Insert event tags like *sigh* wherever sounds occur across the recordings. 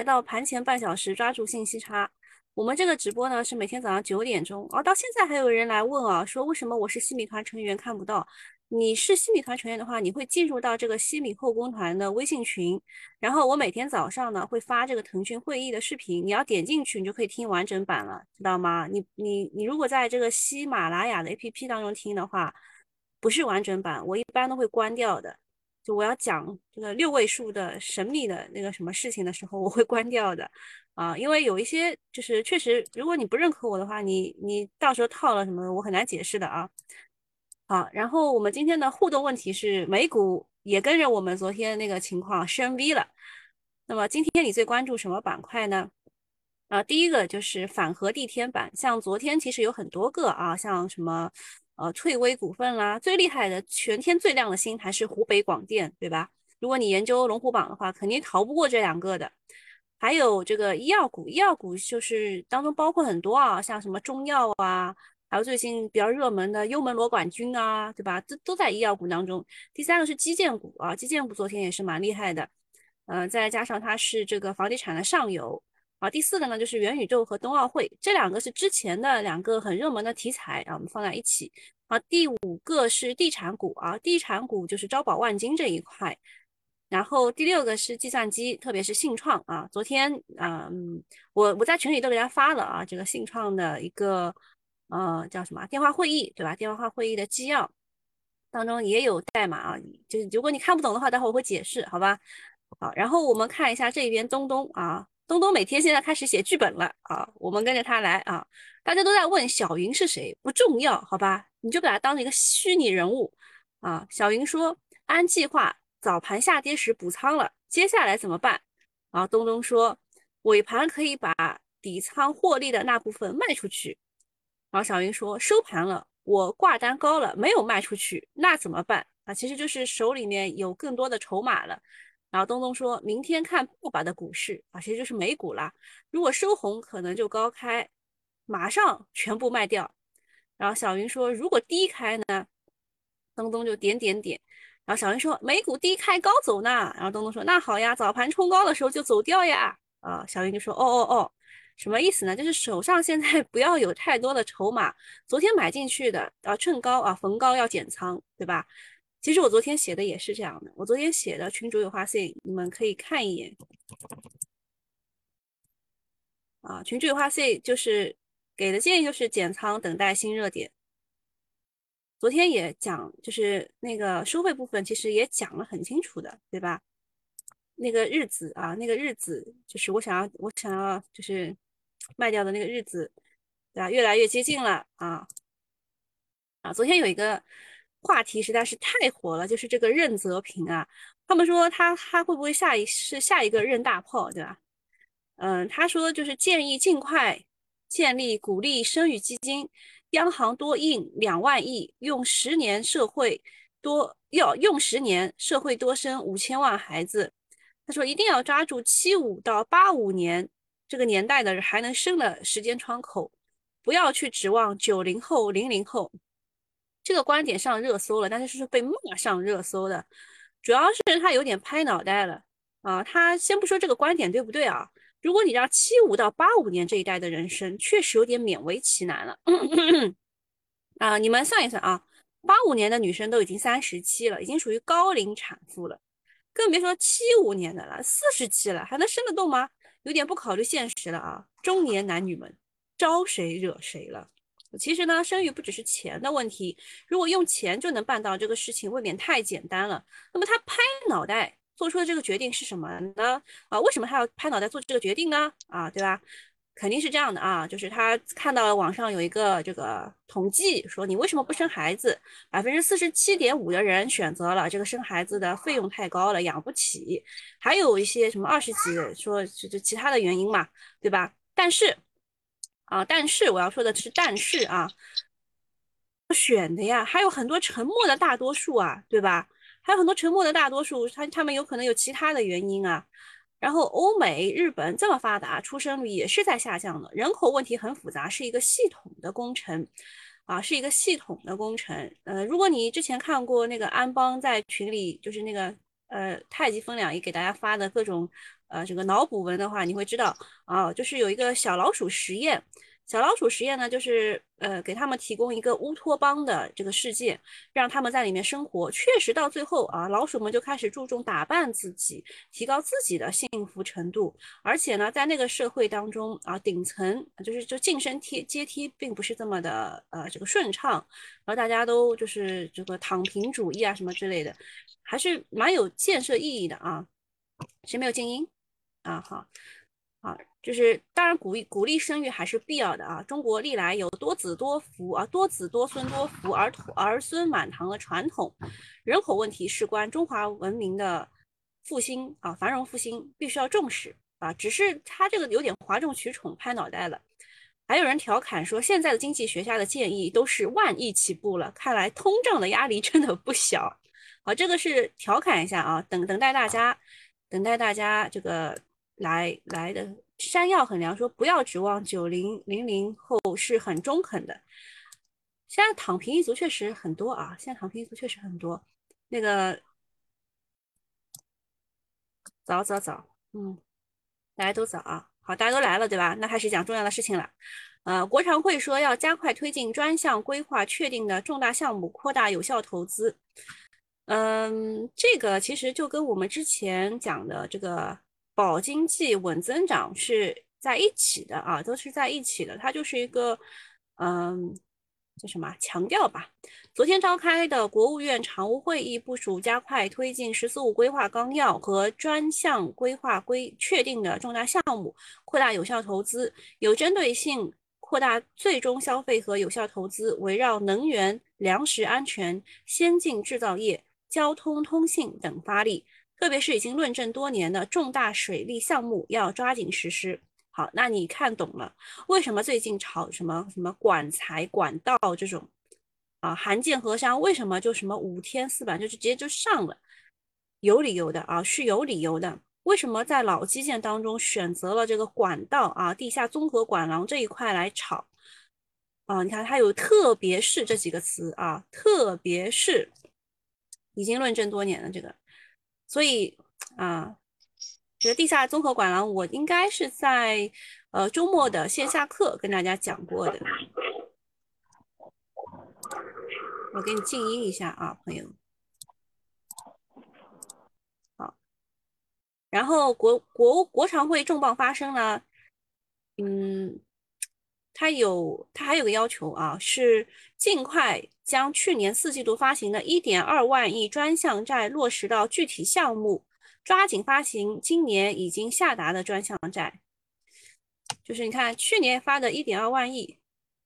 来到盘前半小时，抓住信息差。我们这个直播呢是每天早上九点钟，哦，到现在还有人来问啊，说为什么我是西米团成员看不到？你是西米团成员的话，你会进入到这个西米后宫团的微信群，然后我每天早上呢会发这个腾讯会议的视频，你要点进去，你就可以听完整版了，知道吗？你你你如果在这个喜马拉雅的 APP 当中听的话，不是完整版，我一般都会关掉的。我要讲这个六位数的神秘的那个什么事情的时候，我会关掉的啊，因为有一些就是确实，如果你不认可我的话，你你到时候套了什么，我很难解释的啊。好，然后我们今天的互动问题是，美股也跟着我们昨天那个情况升 V 了。那么今天你最关注什么板块呢？啊，第一个就是反核地天板，像昨天其实有很多个啊，像什么呃翠微股份啦，最厉害的全天最亮的星还是湖北广电，对吧？如果你研究龙虎榜的话，肯定逃不过这两个的。还有这个医药股，医药股就是当中包括很多啊，像什么中药啊。还有最近比较热门的幽门螺杆菌啊，对吧？都都在医药股当中。第三个是基建股啊，基建股昨天也是蛮厉害的，嗯，再加上它是这个房地产的上游啊。第四个呢就是元宇宙和冬奥会，这两个是之前的两个很热门的题材啊，我们放在一起啊。第五个是地产股啊，地产股就是招宝万金这一块。然后第六个是计算机，特别是信创啊。昨天嗯，我我在群里都给大家发了啊，这个信创的一个。呃，叫什么电话会议，对吧？电话会议的纪要当中也有代码啊，就是如果你看不懂的话，待会我会解释，好吧？好，然后我们看一下这边东东啊，东东每天现在开始写剧本了啊，我们跟着他来啊。大家都在问小云是谁，不重要，好吧？你就把它当成一个虚拟人物啊。小云说，按计划早盘下跌时补仓了，接下来怎么办？啊，东东说，尾盘可以把底仓获利的那部分卖出去。然后小云说收盘了，我挂单高了，没有卖出去，那怎么办啊？其实就是手里面有更多的筹码了。然后东东说明天看不把的股市啊，其实就是美股啦。如果收红，可能就高开，马上全部卖掉。然后小云说如果低开呢？东东就点点点。然后小云说美股低开高走呢。然后东东说那好呀，早盘冲高的时候就走掉呀。啊，小云就说哦哦哦。什么意思呢？就是手上现在 *laughs* 不要有太多的筹码，昨天买进去的啊，趁高啊，逢高要减仓，对吧？其实我昨天写的也是这样的，我昨天写的群主有话 C，你们可以看一眼啊。群主有话 C 就是给的建议就是减仓，等待新热点。昨天也讲，就是那个收费部分，其实也讲了很清楚的，对吧？那个日子啊，那个日子就是我想要，我想要就是。卖掉的那个日子，对吧？越来越接近了啊！啊，昨天有一个话题实在是太火了，就是这个任泽平啊，他们说他他会不会下一是下一个任大炮，对吧？嗯，他说就是建议尽快建立鼓励生育基金，央行多印两万亿，用十年社会多要用十年社会多生五千万孩子。他说一定要抓住七五到八五年。这个年代的还能生的时间窗口，不要去指望九零后、零零后。这个观点上热搜了，但是是被骂上热搜的，主要是他有点拍脑袋了啊。他先不说这个观点对不对啊？如果你让七五到八五年这一代的人生，确实有点勉为其难了 *coughs* 啊。你们算一算啊，八五年的女生都已经三十七了，已经属于高龄产妇了，更别说七五年的了，四十七了，还能生得动吗？有点不考虑现实了啊！中年男女们招谁惹谁了？其实呢，生育不只是钱的问题，如果用钱就能办到这个事情，未免太简单了。那么他拍脑袋做出的这个决定是什么呢？啊，为什么他要拍脑袋做这个决定呢？啊，对吧？肯定是这样的啊，就是他看到了网上有一个这个统计，说你为什么不生孩子？百分之四十七点五的人选择了这个生孩子的费用太高了，养不起。还有一些什么二十几说这这其他的原因嘛，对吧？但是啊，但是我要说的是，但是啊，选的呀，还有很多沉默的大多数啊，对吧？还有很多沉默的大多数，他他们有可能有其他的原因啊。然后欧美、日本这么发达，出生率也是在下降的。人口问题很复杂，是一个系统的工程，啊，是一个系统的工程。呃，如果你之前看过那个安邦在群里，就是那个呃太极分两仪给大家发的各种呃这个脑补文的话，你会知道啊，就是有一个小老鼠实验。小老鼠实验呢，就是呃给他们提供一个乌托邦的这个世界，让他们在里面生活。确实到最后啊，老鼠们就开始注重打扮自己，提高自己的幸福程度。而且呢，在那个社会当中啊，顶层就是就晋升梯阶梯并不是这么的呃这个顺畅，然后大家都就是这个躺平主义啊什么之类的，还是蛮有建设意义的啊。谁没有静音啊？好。啊，就是当然鼓励鼓励生育还是必要的啊。中国历来有多子多福啊，多子多孙多福儿儿孙满堂的传统，人口问题事关中华文明的复兴啊，繁荣复兴必须要重视啊。只是他这个有点哗众取宠，拍脑袋了。还有人调侃说，现在的经济学家的建议都是万亿起步了，看来通胀的压力真的不小。好，这个是调侃一下啊，等等待大家，等待大家这个。来来的山药很凉，说不要指望九零零零后是很中肯的。现在躺平一族确实很多啊，现在躺平一族确实很多。那个早早早，嗯，大家都早啊，好，大家都来了对吧？那开始讲重要的事情了。呃，国常会说要加快推进专项规划确定的重大项目，扩大有效投资。嗯，这个其实就跟我们之前讲的这个。保经济、稳增长是在一起的啊，都是在一起的。它就是一个，嗯，叫什么强调吧？昨天召开的国务院常务会议部署加快推进“十四五”规划纲要和专项规划规确定的重大项目，扩大有效投资，有针对性扩大最终消费和有效投资，围绕能源、粮食安全、先进制造业、交通通信等发力。特别是已经论证多年的重大水利项目，要抓紧实施。好，那你看懂了为什么最近炒什么什么管材管道这种啊？函件河商为什么就什么五天四板就是直接就上了？有理由的啊，是有理由的。为什么在老基建当中选择了这个管道啊、地下综合管廊这一块来炒？啊，你看它有特别是这几个词啊，特别是已经论证多年的这个。所以啊，这个地下综合管廊，我应该是在呃周末的线下课跟大家讲过的。我给你静音一下啊，朋友。好，然后国国国常会重磅发声呢，嗯。它有，它还有个要求啊，是尽快将去年四季度发行的一点二万亿专项债落实到具体项目，抓紧发行今年已经下达的专项债。就是你看，去年发的一点二万亿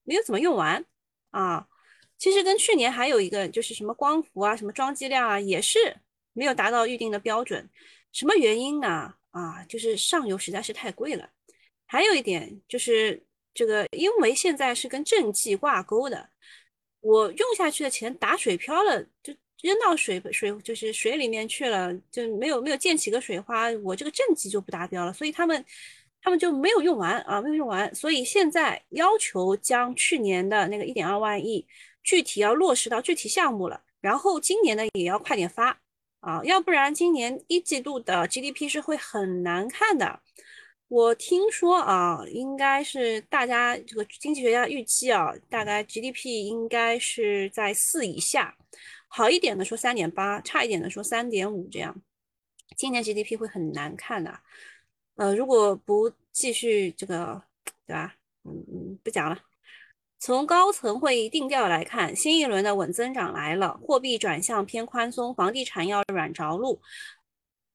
没有怎么用完啊。其实跟去年还有一个就是什么光伏啊，什么装机量啊，也是没有达到预定的标准。什么原因呢？啊，就是上游实在是太贵了。还有一点就是。这个因为现在是跟政绩挂钩的，我用下去的钱打水漂了，就扔到水水就是水里面去了，就没有没有溅起个水花，我这个政绩就不达标了，所以他们他们就没有用完啊，没有用完，所以现在要求将去年的那个一点二万亿具体要落实到具体项目了，然后今年呢也要快点发。啊，要不然今年一季度的 GDP 是会很难看的。我听说啊，应该是大家这个经济学家预计啊，大概 GDP 应该是在四以下，好一点的说三点八，差一点的说三点五这样。今年 GDP 会很难看的，呃，如果不继续这个，对吧？嗯嗯，不讲了。从高层会议定调来看，新一轮的稳增长来了，货币转向偏宽松，房地产要软着陆，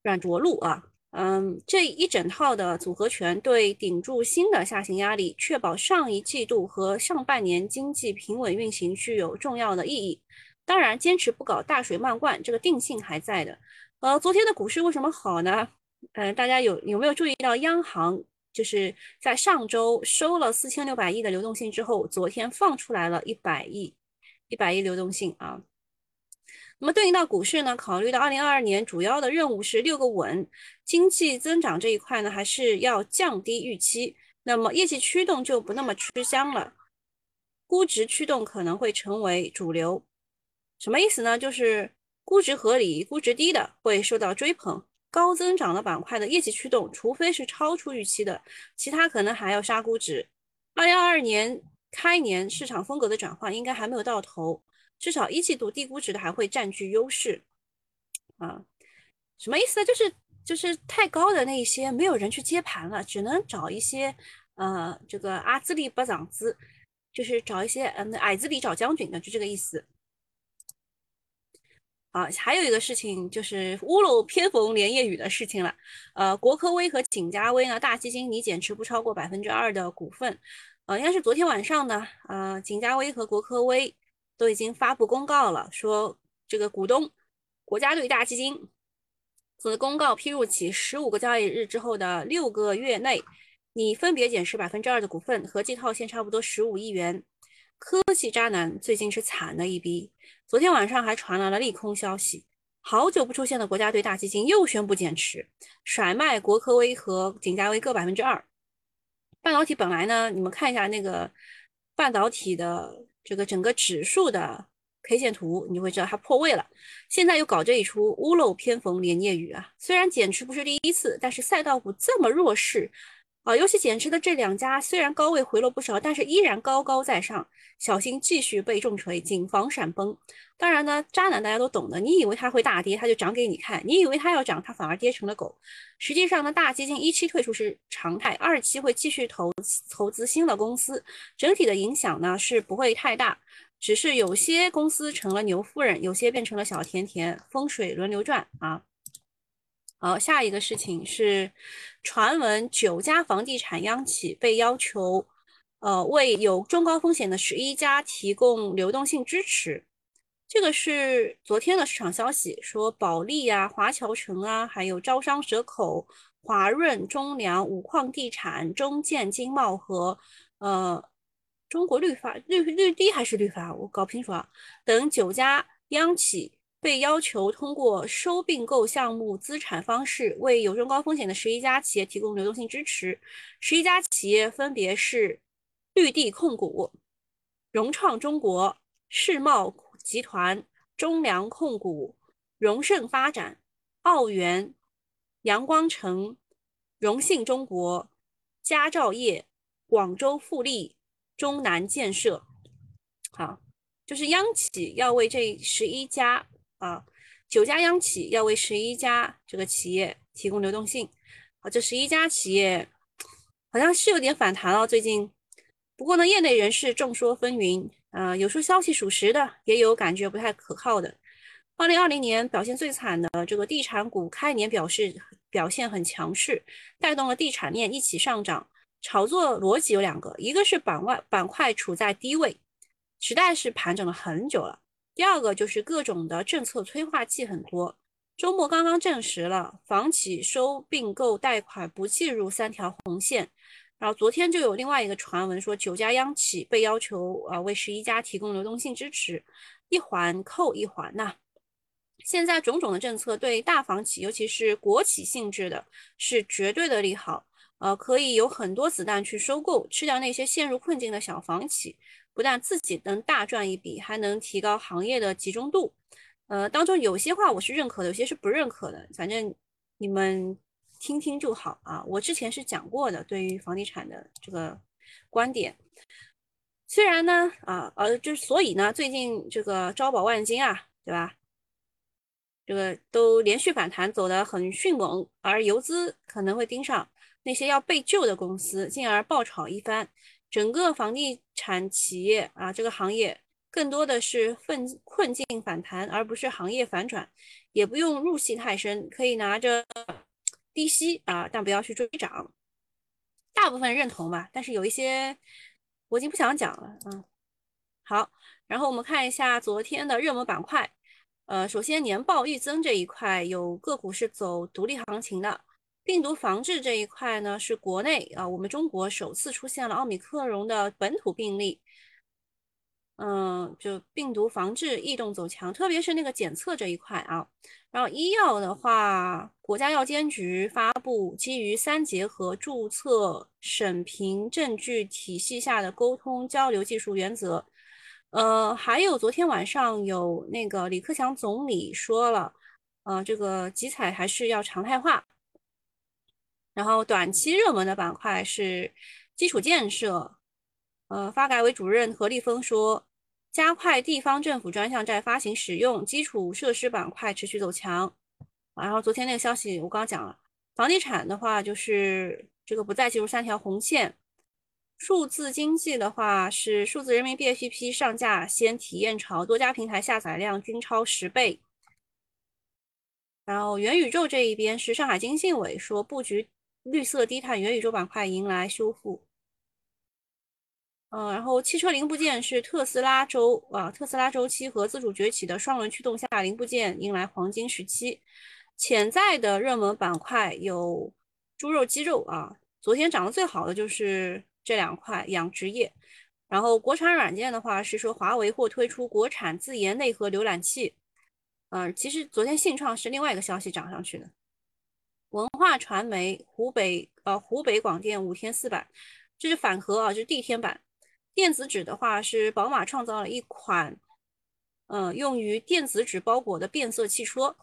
软着陆啊。嗯，这一整套的组合拳对顶住新的下行压力，确保上一季度和上半年经济平稳运行具有重要的意义。当然，坚持不搞大水漫灌，这个定性还在的。呃，昨天的股市为什么好呢？嗯，大家有有没有注意到，央行就是在上周收了四千六百亿的流动性之后，昨天放出来了一百亿，一百亿流动性啊。那么对应到股市呢？考虑到二零二二年主要的任务是六个稳，经济增长这一块呢，还是要降低预期。那么业绩驱动就不那么吃香了，估值驱动可能会成为主流。什么意思呢？就是估值合理、估值低的会受到追捧高增长的板块的业绩驱动，除非是超出预期的，其他可能还要杀估值。二零二二年开年市场风格的转换应该还没有到头，至少一季度低估值的还会占据优势。啊，什么意思呢？就是就是太高的那一些没有人去接盘了，只能找一些呃这个阿兹利巴长子，就是找一些嗯矮子里找将军的，就这个意思。啊，还有一个事情就是屋漏偏逢连夜雨的事情了。呃，国科威和景嘉威呢，大基金拟减持不超过百分之二的股份。呃，应该是昨天晚上呢，呃，景嘉威和国科威都已经发布公告了，说这个股东国家队大基金自公告披露起十五个交易日之后的六个月内，你分别减持百分之二的股份，合计套现差不多十五亿元。科技渣男最近是惨了一逼。昨天晚上还传来了利空消息，好久不出现的国家队大基金又宣布减持，甩卖国科威和景嘉微各百分之二。半导体本来呢，你们看一下那个半导体的这个整个指数的 K 线图，你就会知道它破位了。现在又搞这一出屋漏偏逢连夜雨啊！虽然减持不是第一次，但是赛道股这么弱势。啊，尤其减持的这两家虽然高位回落不少，但是依然高高在上，小心继续被重锤，谨防闪崩。当然呢，渣男大家都懂的，你以为它会大跌，它就涨给你看；你以为它要涨，它反而跌成了狗。实际上呢，大基金一期退出是常态，二期会继续投投资新的公司，整体的影响呢是不会太大，只是有些公司成了牛夫人，有些变成了小甜甜，风水轮流转啊。好，下一个事情是，传闻九家房地产央企被要求，呃，为有中高风险的十一家提供流动性支持。这个是昨天的市场消息，说保利啊、华侨城啊，还有招商蛇口、华润、中粮、五矿地产、中建经贸和呃中国绿发绿绿地还是绿发，我搞不清楚啊，等九家央企。被要求通过收并购项目资产方式，为有中高风险的十一家企业提供流动性支持。十一家企业分别是绿地控股、融创中国、世茂集团、中粮控股、荣盛发展、奥园、阳光城、荣信中国、佳兆业、广州富力、中南建设。好，就是央企要为这十一家。啊，九家央企要为十一家这个企业提供流动性，啊，这十一家企业好像是有点反弹了最近。不过呢，业内人士众说纷纭，啊，有说消息属实的，也有感觉不太可靠的。二零二零年表现最惨的这个地产股开年表示表现很强势，带动了地产链一起上涨。炒作逻辑有两个，一个是板块板块处在低位，实在是盘整了很久了。第二个就是各种的政策催化剂很多，周末刚刚证实了房企收并购贷款不计入三条红线，然后昨天就有另外一个传闻说九家央企被要求啊为十一家提供流动性支持，一环扣一环呐。现在种种的政策对大房企，尤其是国企性质的，是绝对的利好，呃，可以有很多子弹去收购，吃掉那些陷入困境的小房企。不但自己能大赚一笔，还能提高行业的集中度。呃，当中有些话我是认可的，有些是不认可的。反正你们听听就好啊。我之前是讲过的，对于房地产的这个观点。虽然呢，啊，呃，就是所以呢，最近这个招宝万金啊，对吧？这个都连续反弹，走得很迅猛，而游资可能会盯上那些要被救的公司，进而爆炒一番。整个房地产企业啊，这个行业更多的是困困境反弹，而不是行业反转，也不用入戏太深，可以拿着低吸啊，但不要去追涨。大部分认同吧，但是有一些我已经不想讲了啊。好，然后我们看一下昨天的热门板块，呃，首先年报预增这一块有个股是走独立行情的。病毒防治这一块呢，是国内啊，我们中国首次出现了奥密克戎的本土病例。嗯，就病毒防治异动走强，特别是那个检测这一块啊。然后医药的话，国家药监局发布基于三结合注册审评证据体系下的沟通交流技术原则。呃，还有昨天晚上有那个李克强总理说了。呃，这个集采还是要常态化。然后短期热门的板块是基础建设。呃，发改委主任何立峰说，加快地方政府专项债发行使用，基础设施板块持续走强。然后昨天那个消息我刚刚讲了，房地产的话就是这个不再进入三条红线。数字经济的话是数字人民币 APP 上架先体验潮，多家平台下载量均超十倍。然后元宇宙这一边是上海经信委说布局绿色低碳元宇宙板块迎来修复。嗯，然后汽车零部件是特斯拉周啊，特斯拉周期和自主崛起的双轮驱动下零部件迎来黄金时期。潜在的热门板块有猪肉、鸡肉啊，昨天涨得最好的就是这两块养殖业。然后国产软件的话是说华为或推出国产自研内核浏览器。嗯，其实昨天信创是另外一个消息涨上去的。文化传媒湖北呃湖北广电五天四版，这是反核啊，这是地天版。电子纸的话是宝马创造了一款，嗯，用于电子纸包裹的变色汽车。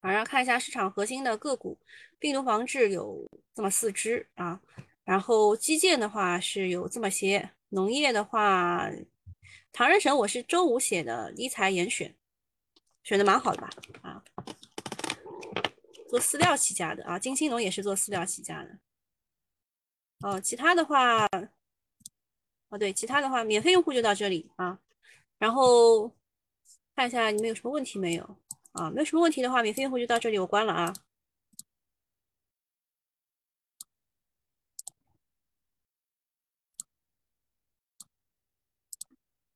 然后看一下市场核心的个股，病毒防治有这么四只啊，然后基建的话是有这么些，农业的话，唐人神我是周五写的理财严选，选的蛮好的吧？啊，做饲料起家的啊，金星农也是做饲料起家的。哦，其他的话。哦，对，其他的话，免费用户就到这里啊。然后看一下你们有什么问题没有啊？没有什么问题的话，免费用户就到这里，我关了啊。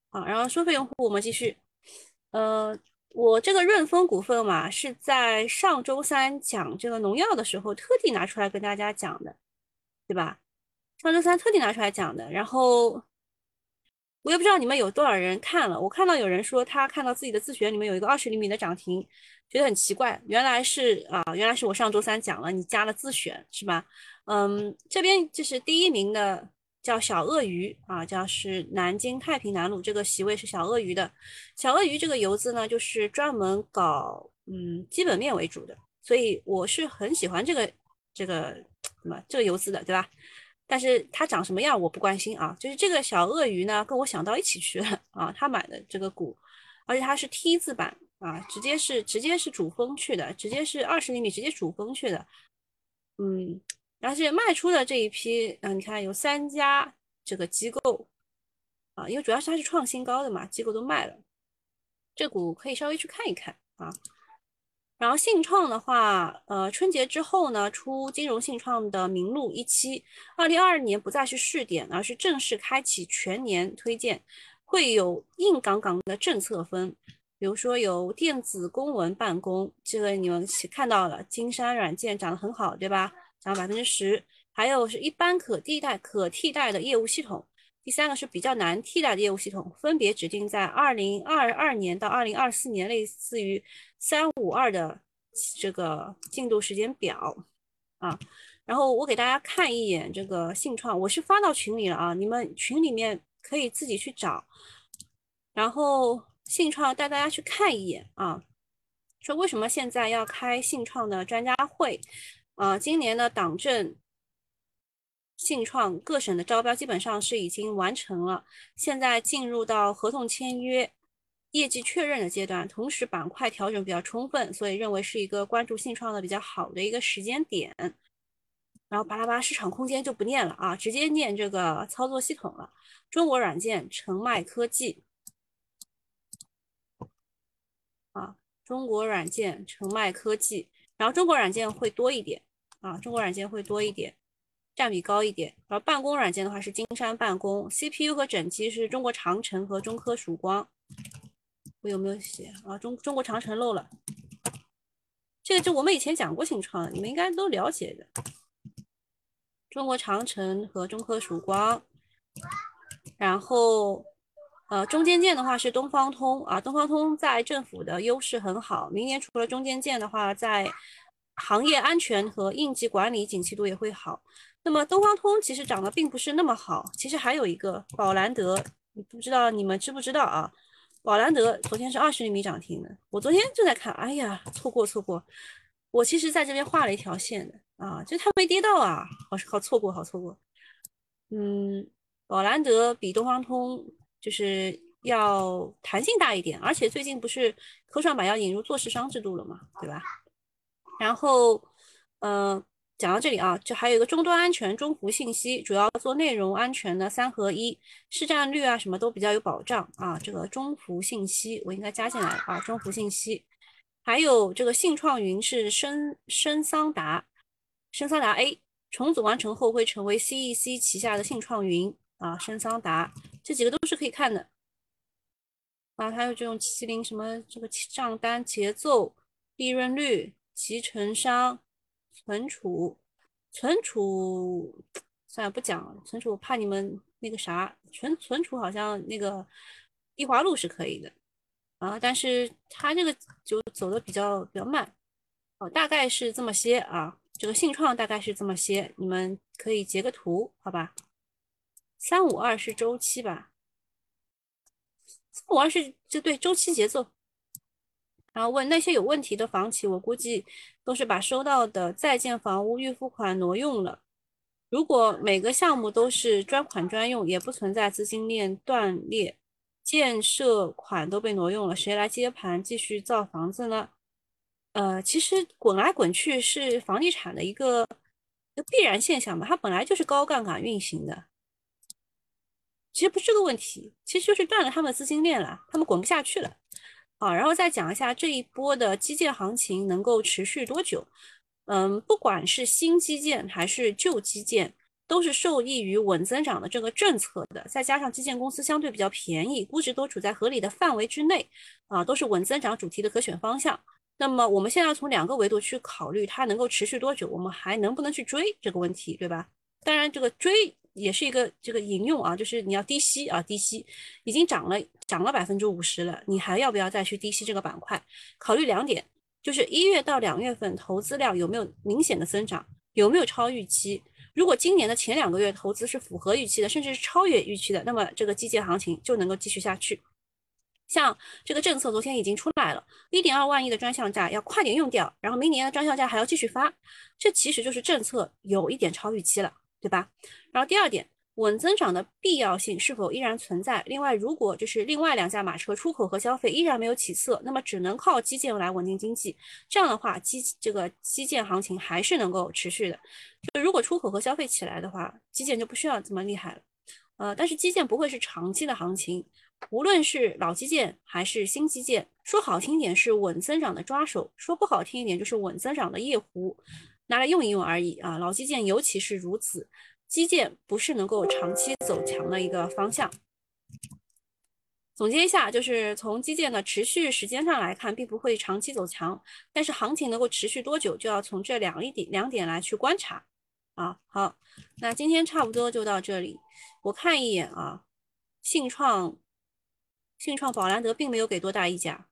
好，然后收费用户我们继续。呃，我这个润丰股份嘛，是在上周三讲这个农药的时候特地拿出来跟大家讲的，对吧？上周三特地拿出来讲的，然后我也不知道你们有多少人看了。我看到有人说他看到自己的自选里面有一个二十厘米的涨停，觉得很奇怪。原来是啊，原来是我上周三讲了，你加了自选是吧？嗯，这边就是第一名的叫小鳄鱼啊，叫是南京太平南路这个席位是小鳄鱼的。小鳄鱼这个游资呢，就是专门搞嗯基本面为主的，所以我是很喜欢这个这个什么这个游资的，对吧？但是它长什么样我不关心啊，就是这个小鳄鱼呢，跟我想到一起去了啊。他买的这个股，而且它是 T 字板啊，直接是直接是主峰去的，直接是二十厘米直接主峰去的。嗯，而且卖出的这一批，嗯，你看有三家这个机构啊，因为主要是它是创新高的嘛，机构都卖了，这股可以稍微去看一看啊。然后信创的话，呃，春节之后呢，出金融信创的名录一期，二零二二年不再是试点，而是正式开启全年推荐，会有硬杠杠的政策分，比如说有电子公文办公，这个你们看到了，金山软件涨得很好，对吧？涨百分之十，还有是一般可替代可替代的业务系统，第三个是比较难替代的业务系统，分别指定在二零二二年到二零二四年，类似于。三五二的这个进度时间表。啊，然后我给大家看一眼这个信创，我是发到群里了啊，你们群里面可以自己去找，然后信创带大家去看一眼啊，说为什么现在要开信创的专家会啊？今年的党政信创各省的招标基本上是已经完成了，现在进入到合同签约。业绩确认的阶段，同时板块调整比较充分，所以认为是一个关注信创的比较好的一个时间点。然后巴拉巴拉市场空间就不念了啊，直接念这个操作系统了。中国软件、澄迈科技啊，中国软件、澄迈科技，然后中国软件会多一点啊，中国软件会多一点，占比高一点。然后办公软件的话是金山办公，CPU 和整机是中国长城和中科曙光。我有没有写啊？中中国长城漏了，这个就我们以前讲过信创，你们应该都了解的。中国长城和中科曙光，然后呃中间件的话是东方通啊，东方通在政府的优势很好，明年除了中间件的话，在行业安全和应急管理景气度也会好。那么东方通其实涨得并不是那么好，其实还有一个宝兰德，你不知道你们知不知道啊？宝兰德昨天是二十厘米涨停的，我昨天就在看，哎呀，错过错过。我其实在这边画了一条线的啊，就它没跌到啊，好好错过，好错过。嗯，宝兰德比东方通就是要弹性大一点，而且最近不是科创板要引入做市商制度了嘛，对吧？然后，呃，讲到这里啊，就还有一个终端安全中湖信息，主要做内容安全的三合一，市占率啊什么都比较有保障啊。这个中湖信息我应该加进来啊，中湖信息。还有这个信创云是深深桑达，深桑达 A 重组完成后会成为 CEC 旗下的信创云啊，深桑达这几个都是可以看的啊。还有这种麒麟什么这个账单节奏、利润率、集成商、存储、存储，算了不讲了，存储我怕你们那个啥，存存储好像那个易华路是可以的。啊，但是它这个就走的比较比较慢，哦，大概是这么些啊，这个信创大概是这么些，你们可以截个图，好吧？三五二是周期吧？三五二是就对周期节奏。然后问那些有问题的房企，我估计都是把收到的在建房屋预付款挪用了。如果每个项目都是专款专用，也不存在资金链断裂。建设款都被挪用了，谁来接盘继续造房子呢？呃，其实滚来滚去是房地产的一个一个必然现象嘛，它本来就是高杠杆运行的。其实不是这个问题，其实就是断了他们的资金链了，他们滚不下去了。好，然后再讲一下这一波的基建行情能够持续多久？嗯，不管是新基建还是旧基建。都是受益于稳增长的这个政策的，再加上基建公司相对比较便宜，估值都处在合理的范围之内，啊，都是稳增长主题的可选方向。那么我们现在要从两个维度去考虑它能够持续多久，我们还能不能去追这个问题，对吧？当然，这个追也是一个这个引用啊，就是你要低吸啊，低吸已经涨了涨了百分之五十了，你还要不要再去低吸这个板块？考虑两点，就是一月到两月份投资量有没有明显的增长，有没有超预期？如果今年的前两个月投资是符合预期的，甚至是超越预期的，那么这个基建行情就能够继续下去。像这个政策昨天已经出来了，一点二万亿的专项债要快点用掉，然后明年的专项债还要继续发，这其实就是政策有一点超预期了，对吧？然后第二点。稳增长的必要性是否依然存在？另外，如果就是另外两驾马车出口和消费依然没有起色，那么只能靠基建来稳定经济。这样的话，基这个基建行情还是能够持续的。就如果出口和消费起来的话，基建就不需要这么厉害了。呃，但是基建不会是长期的行情，无论是老基建还是新基建，说好听点是稳增长的抓手，说不好听一点就是稳增长的夜壶，拿来用一用而已啊。老基建尤其是如此。基建不是能够长期走强的一个方向。总结一下，就是从基建的持续时间上来看，并不会长期走强，但是行情能够持续多久，就要从这两一点两点来去观察。啊，好，那今天差不多就到这里。我看一眼啊，信创、信创、宝兰德并没有给多大溢价。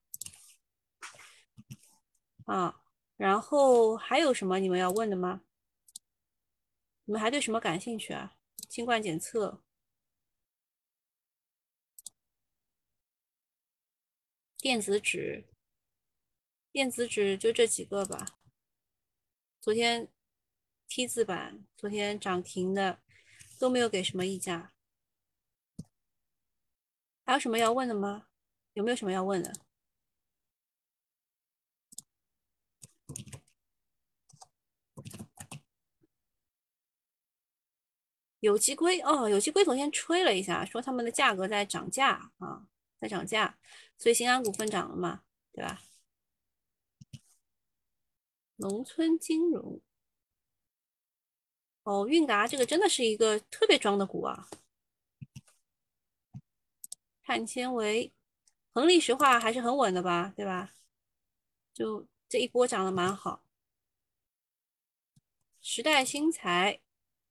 啊，然后还有什么你们要问的吗？你们还对什么感兴趣啊？新冠检测、电子纸、电子纸就这几个吧。昨天 T 字板昨天涨停的都没有给什么溢价。还有什么要问的吗？有没有什么要问的？有机硅哦，有机硅昨天吹了一下，说他们的价格在涨价啊，在涨价，所以新安股份涨了嘛，对吧？农村金融，哦，韵达这个真的是一个特别装的股啊。碳纤维，恒力石化还是很稳的吧，对吧？就这一波涨得蛮好。时代新材。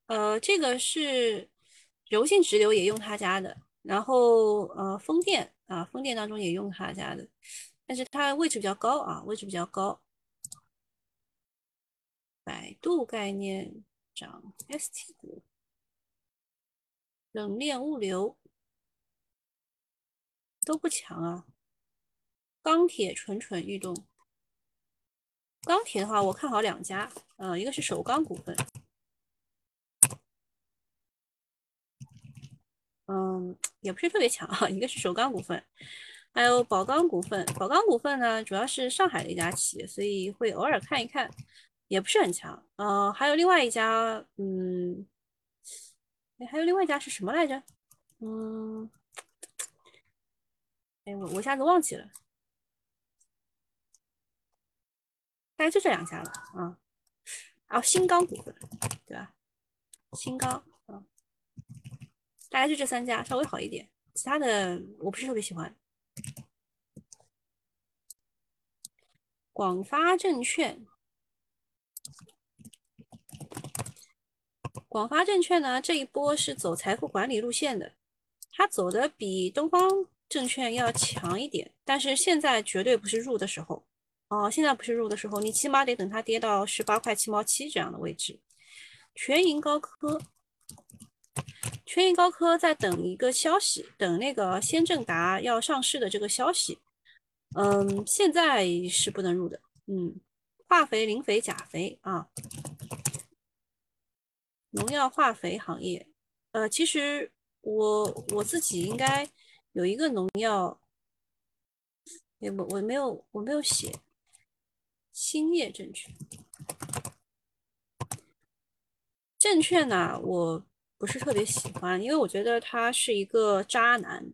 呃，这个是柔性直流也用他家的，然后呃，风电啊，风电当中也用他家的，但是它位置比较高啊，位置比较高。百度概念涨，ST 股，冷链物流都不强啊。钢铁蠢蠢欲动。钢铁的话，我看好两家，呃，一个是首钢股份，嗯，也不是特别强啊，一个是首钢股份，还有宝钢股份。宝钢股份呢，主要是上海的一家企业，所以会偶尔看一看，也不是很强。呃，还有另外一家，嗯，哎，还有另外一家是什么来着？嗯，哎，我我一下子忘记了。大概就这两家了啊，还有新钢股份，对吧？新钢，大概就这三家稍微好一点，其他的我不是特别喜欢。广发证券，广发证券呢这一波是走财富管理路线的，它走的比东方证券要强一点，但是现在绝对不是入的时候。哦，现在不是入的时候，你起码得等它跌到十八块七毛七这样的位置。全银高科，全银高科在等一个消息，等那个先正达要上市的这个消息。嗯，现在是不能入的。嗯，化肥、磷肥、钾肥啊，农药、化肥行业。呃，其实我我自己应该有一个农药，也我我没有我没有写。兴业证券，证券呢，我不是特别喜欢，因为我觉得他是一个渣男，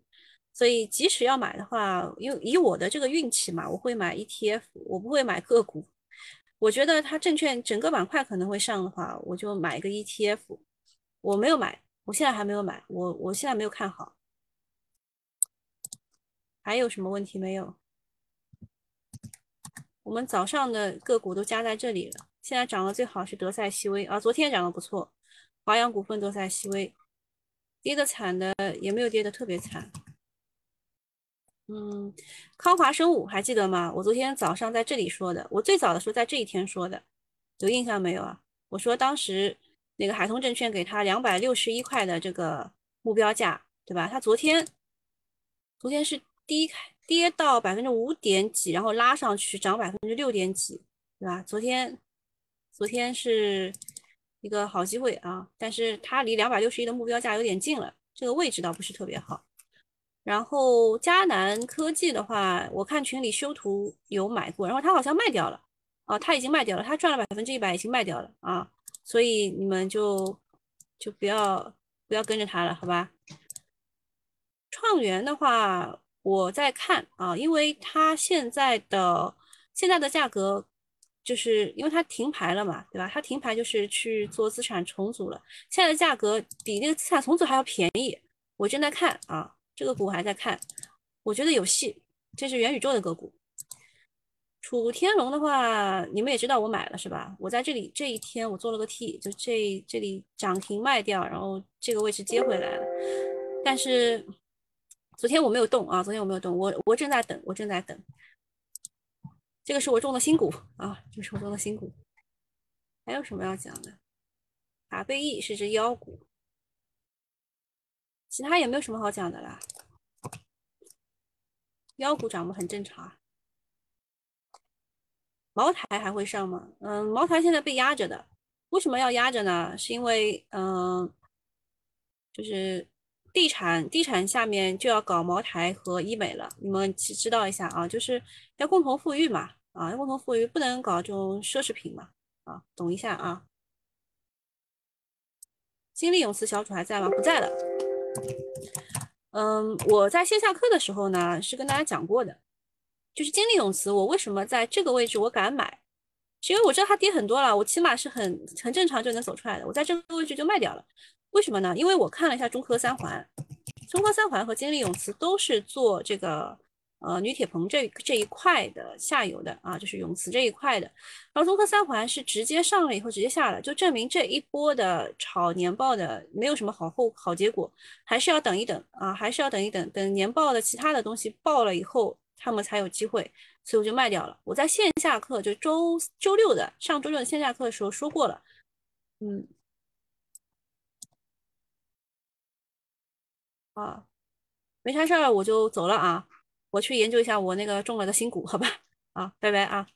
所以即使要买的话，因为以我的这个运气嘛，我会买 ETF，我不会买个股。我觉得它证券整个板块可能会上的话，我就买一个 ETF。我没有买，我现在还没有买，我我现在没有看好。还有什么问题没有？我们早上的个股都加在这里了，现在涨得最好是德赛西威啊，昨天涨得不错。华阳股份、都在西微，跌的惨的也没有跌的特别惨。嗯，康华生物还记得吗？我昨天早上在这里说的，我最早的时候在这一天说的，有印象没有啊？我说当时那个海通证券给他两百六十一块的这个目标价，对吧？他昨天，昨天是低。跌到百分之五点几，然后拉上去涨百分之六点几，对吧？昨天，昨天是一个好机会啊，但是它离两百六十一的目标价有点近了，这个位置倒不是特别好。然后迦南科技的话，我看群里修图有买过，然后他好像卖掉了啊，他已经卖掉了，他赚了百分之一百，已经卖掉了啊，所以你们就就不要不要跟着他了，好吧？创元的话。我在看啊，因为它现在的现在的价格，就是因为它停牌了嘛，对吧？它停牌就是去做资产重组了，现在的价格比那个资产重组还要便宜。我正在看啊，这个股还在看，我觉得有戏。这是元宇宙的个股。楚天龙的话，你们也知道我买了是吧？我在这里这一天我做了个 T，就这这里涨停卖掉，然后这个位置接回来了，但是。昨天我没有动啊，昨天我没有动，我我正在等，我正在等。这个是我中的新股啊，这是我中的新股。还有什么要讲的？卡贝易是只妖股，其他也没有什么好讲的啦。妖股涨不很正常。茅台还会上吗？嗯，茅台现在被压着的，为什么要压着呢？是因为嗯，就是。地产，地产下面就要搞茅台和医美了，你们知知道一下啊，就是要共同富裕嘛，啊，要共同富裕，不能搞这种奢侈品嘛，啊，懂一下啊。金利永磁小主还在吗？不在了。嗯，我在线下课的时候呢，是跟大家讲过的，就是金利永磁，我为什么在这个位置我敢买，是因为我知道它跌很多了，我起码是很很正常就能走出来的，我在这个位置就卖掉了。为什么呢？因为我看了一下中科三环，中科三环和金利永磁都是做这个呃铝铁硼这这一块的下游的啊，就是永磁这一块的。然后中科三环是直接上了以后直接下了，就证明这一波的炒年报的没有什么好后好结果，还是要等一等啊，还是要等一等，等年报的其他的东西爆了以后，他们才有机会，所以我就卖掉了。我在线下课就周周六的上周六的线下课的时候说过了，嗯。啊，没啥事儿，我就走了啊。我去研究一下我那个中了的新股，好吧？啊，拜拜啊。